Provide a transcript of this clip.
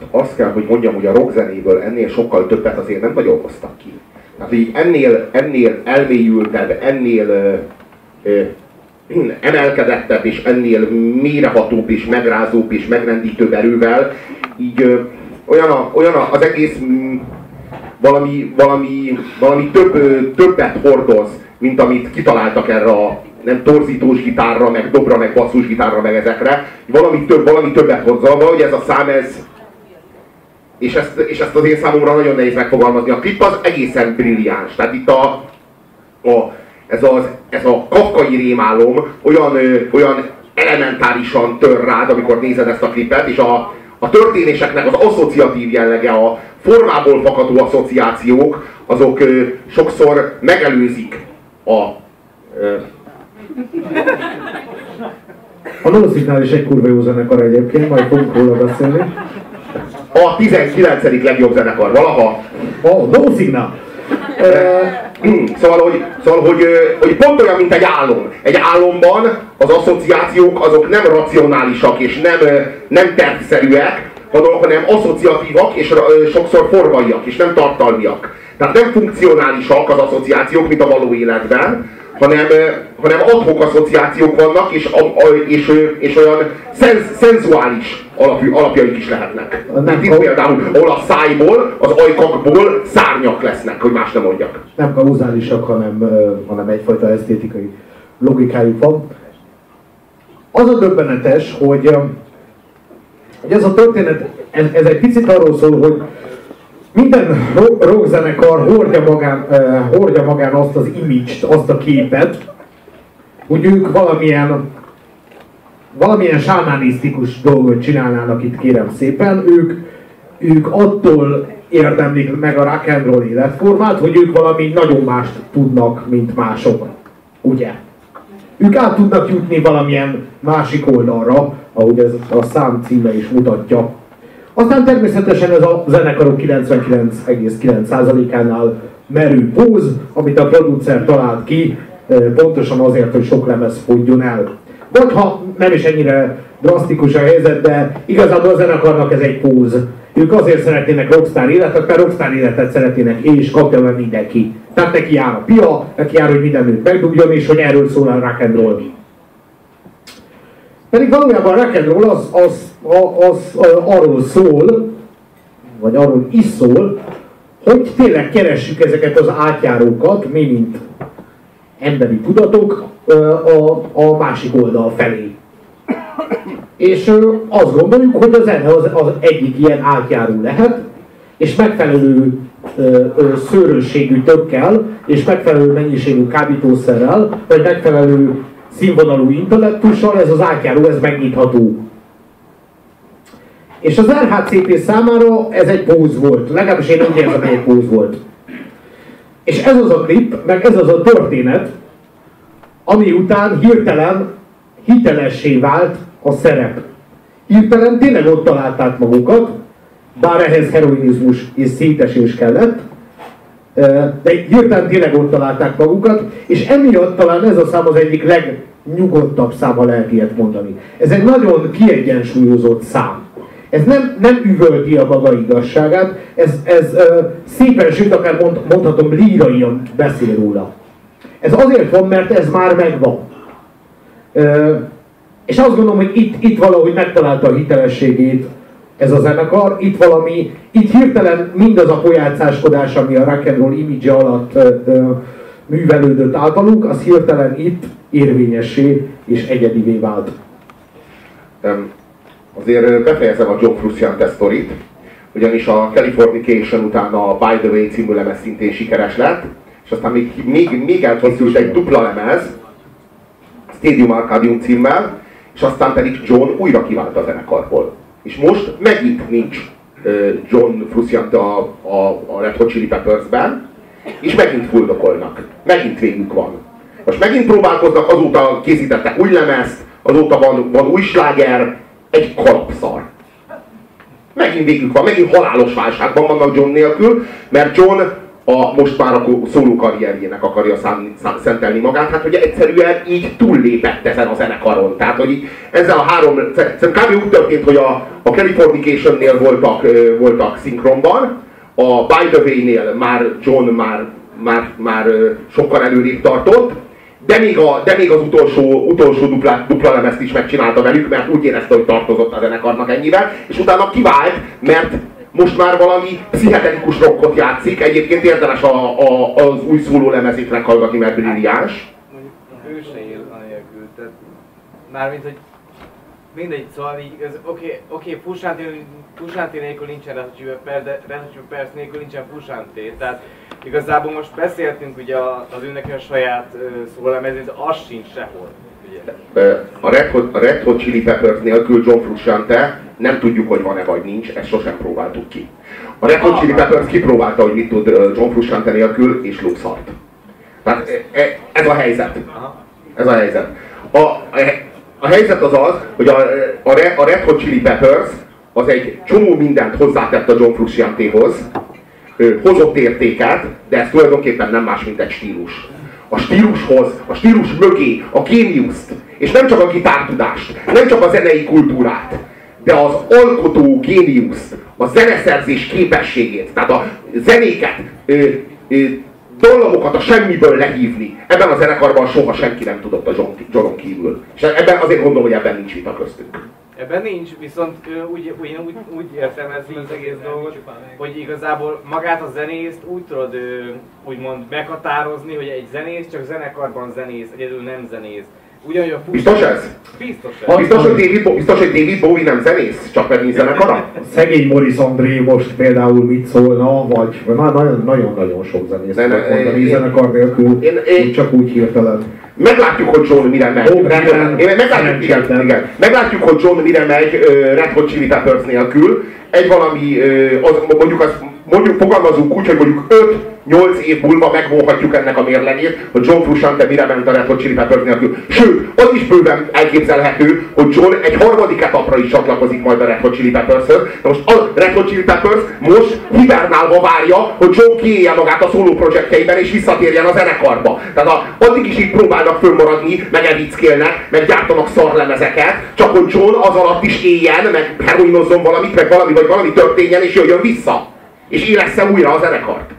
hát azt kell, hogy mondjam, hogy a rockzenéből ennél sokkal többet azért nem nagyon hoztak ki. Tehát, hogy ennél, ennél elmélyültebb, ennél ö, ö, emelkedettebb, és ennél mérehatóbb, és megrázóbb, és megrendítőbb erővel, így ö, olyan, a, olyan a, az egész mm, valami, valami, valami több, többet hordoz, mint amit kitaláltak erre a nem torzítós gitárra, meg dobra, meg basszus gitárra, meg ezekre. Valami, több, valami többet hozzá, hogy ez a szám, ez, és ezt, és ezt az én számomra nagyon nehéz megfogalmazni. A klip az egészen brilliáns. Tehát itt a, a, ez, az, ez a kafkai rémálom olyan, ö, olyan elementárisan tör rád, amikor nézed ezt a klipet, és a, a történéseknek az asszociatív jellege, a formából fakadó asszociációk, azok ö, sokszor megelőzik a... Ö, A No is egy kurva jó zenekar egyébként, majd fogunk róla beszélni. A 19. legjobb zenekar valaha. A No Signal. Szóval, hogy, szóval hogy, hogy pont olyan, mint egy álom. Egy álomban az asszociációk azok nem racionálisak és nem, nem tervszerűek, hanem asszociatívak és sokszor formaiak és nem tartalmiak. Tehát nem funkcionálisak az asszociációk, mint a való életben, hanem, hanem adhok asszociációk vannak, és, a, a, és, és olyan szenz, szenzuális alapjú, alapjaik is lehetnek. Nem, Itt például, ahol a szájból, az ajkakból szárnyak lesznek, hogy más nem mondjak. Nem kauzálisak, hanem, hanem egyfajta esztétikai logikájuk van. Az a döbbenetes, hogy, hogy ez a történet, ez, ez egy picit arról szól, hogy minden rockzenekar hordja magán, uh, hordja magán azt az image azt a képet, hogy ők valamilyen valamilyen sámánisztikus dolgot csinálnának itt kérem szépen, ők, ők attól érdemlik meg a rock and roll életformát, hogy ők valami nagyon mást tudnak, mint mások. Ugye? Ők át tudnak jutni valamilyen másik oldalra, ahogy ez a szám címe is mutatja. Aztán természetesen ez a zenekarok 99,9%-ánál merő póz, amit a producer talált ki, pontosan azért, hogy sok lemez fogjon el. Vagy ha nem is ennyire drasztikus a helyzet, de igazából a zenekarnak ez egy póz. Ők azért szeretnének rockstar életet, mert rockstar életet szeretnének, és kapja meg mindenki. Tehát neki jár a pia, neki jár, hogy mindenütt megdugjon, és hogy erről szól a rock and roll. Pedig valójában a rock and roll az, az, az, az arról szól, vagy arról is szól, hogy tényleg keressük ezeket az átjárókat, mi mint emberi tudatok a, a másik oldal felé. És azt gondoljuk, hogy a zene az, az egyik ilyen átjáró lehet, és megfelelő szőrösségű tökkel, és megfelelő mennyiségű kábítószerrel, vagy megfelelő színvonalú intellektussal ez az átjáró, ez megnyitható. És az RHCP számára ez egy póz volt. Legalábbis én úgy érzem, hogy egy póz volt. És ez az a klip, meg ez az a történet, ami után hirtelen hitelessé vált a szerep. Hirtelen tényleg ott találták magukat, bár ehhez heroinizmus és szétesés kellett, de hirtelen tényleg ott találták magukat, és emiatt talán ez a szám az egyik legnyugodtabb szám, ha lehet ilyet mondani. Ez egy nagyon kiegyensúlyozott szám. Ez nem, nem üvölti a maga igazságát, ez, ez szépen, sőt akár mond, mondhatom líraian beszél róla. Ez azért van, mert ez már megvan. És azt gondolom, hogy itt, itt valahogy megtalálta a hitelességét ez a zenekar, itt valami, itt hirtelen mindaz a pojácáskodás, ami a rock and roll image alatt ö, ö, művelődött általuk, az hirtelen itt érvényessé és egyedivé vált. Um, azért befejezem a Joe Frusciante sztorit, ugyanis a Californication után a By the Way című lemez szintén sikeres lett, és aztán még, még, még elkészült egy dupla lemez, Stadium Arcadium címmel, és aztán pedig John újra kivált a zenekarból. És most megint nincs John Frusciante a, a, a Red Hot Chili Peppers-ben, és megint fuldokolnak. Megint végük van. Most megint próbálkoznak, azóta készítettek új lemezt, azóta van, van új sláger, egy kalapszar. Megint végük van, megint halálos válságban vannak John nélkül, mert John a most már a szóló karrierjének akarja szám, szám, szentelni magát, hát hogy egyszerűen így túllépett ezen a zenekaron. Tehát, hogy ezzel a három, szerintem kb. úgy történt, hogy a, a Californication-nél voltak, voltak szinkronban, a By the Way-nél már John már, már, már sokkal előrébb tartott, de még, a, de még az utolsó, utolsó dupla, dupla lemezt is megcsinálta velük, mert úgy érezte, hogy tartozott a zenekarnak ennyivel, és utána kivált, mert most már valami pszichedelikus rockot játszik, egyébként érdemes a, a, az új szóló lemezét meghallgatni, mert brilliáns. Ő se él anélkül, tehát mármint, hogy mindegy, szóval így, oké, okay, oké, okay, Fusánti nélkül nincsen Relative Perc, de Perc nélkül nincsen Fusánti, tehát igazából most beszéltünk ugye az őnek a saját szólamezét, de az sincs sehol. Ugye. A Red Hot, a Red Hot Chili Peppers nélkül John Frusciante nem tudjuk, hogy van-e vagy nincs, ezt sosem próbáltuk ki. A Red Hot Chili Peppers kipróbálta, hogy mit tud John Frusciante nélkül, és lószart. Tehát e, e, ez a helyzet. Ez a helyzet. A, a, a helyzet az az, hogy a, a, a Red Hot Chili Peppers az egy csomó mindent hozzátett a John Frusciantehoz, hozott értéket, de ez tulajdonképpen nem más, mint egy stílus. A stílushoz, a stílus mögé, a géniuszt, és nem csak a gitártudást, nem csak a zenei kultúrát, de az alkotó géniuszt, a zeneszerzés képességét, tehát a zenéket, ö, ö, dallamokat a semmiből lehívni. Ebben a zenekarban soha senki nem tudott a John, Johnon kívül. És ebben azért gondolom, hogy ebben nincs vita köztünk. Ebben nincs, viszont úgy, úgy, úgy, úgy értelmezni az egész dolgot, hogy igazából magát a zenészt úgy tudod úgymond meghatározni, hogy egy zenész csak zenekarban zenész, egyedül nem zenész. Ugyanúgy a Biztos ez? Biztos ez. Biztos, hogy David, biztos, hogy David Bowie nem zenész, csak nincs zenekara? Szegény Morris André most például mit szólna, vagy nagyon-nagyon sok zenész ne, ne, mondani én, zenekar nélkül, én, én, csak úgy hirtelen. Meglátjuk, hogy John mire megy. Oh, Red, én, meglátjuk, igen, igen. meglátjuk, hogy John mire megy uh, Red Hot Chili Peppers nélkül. Egy valami, uh, az, mondjuk, az, mondjuk fogalmazunk úgy, hogy mondjuk 5 8 év múlva megvonhatjuk ennek a mérlegét, hogy John Frusciante mire ment a Red Hot Chili Peppers nélkül. Sőt, az is bőven elképzelhető, hogy John egy harmadik etapra is csatlakozik majd a Red Hot Chili peppers Na most a Red Hot Chili Peppers most hibernálva várja, hogy John kiélje magát a szóló projektjeiben és visszatérjen a zenekarba. Tehát a, addig is így próbálnak fönnmaradni, meg evickélnek, meg gyártanak szarlemezeket, csak hogy John az alatt is éljen, meg heroinozzon valamit, meg valami, vagy valami történjen, és jöjjön vissza. És élessze újra a zenekart.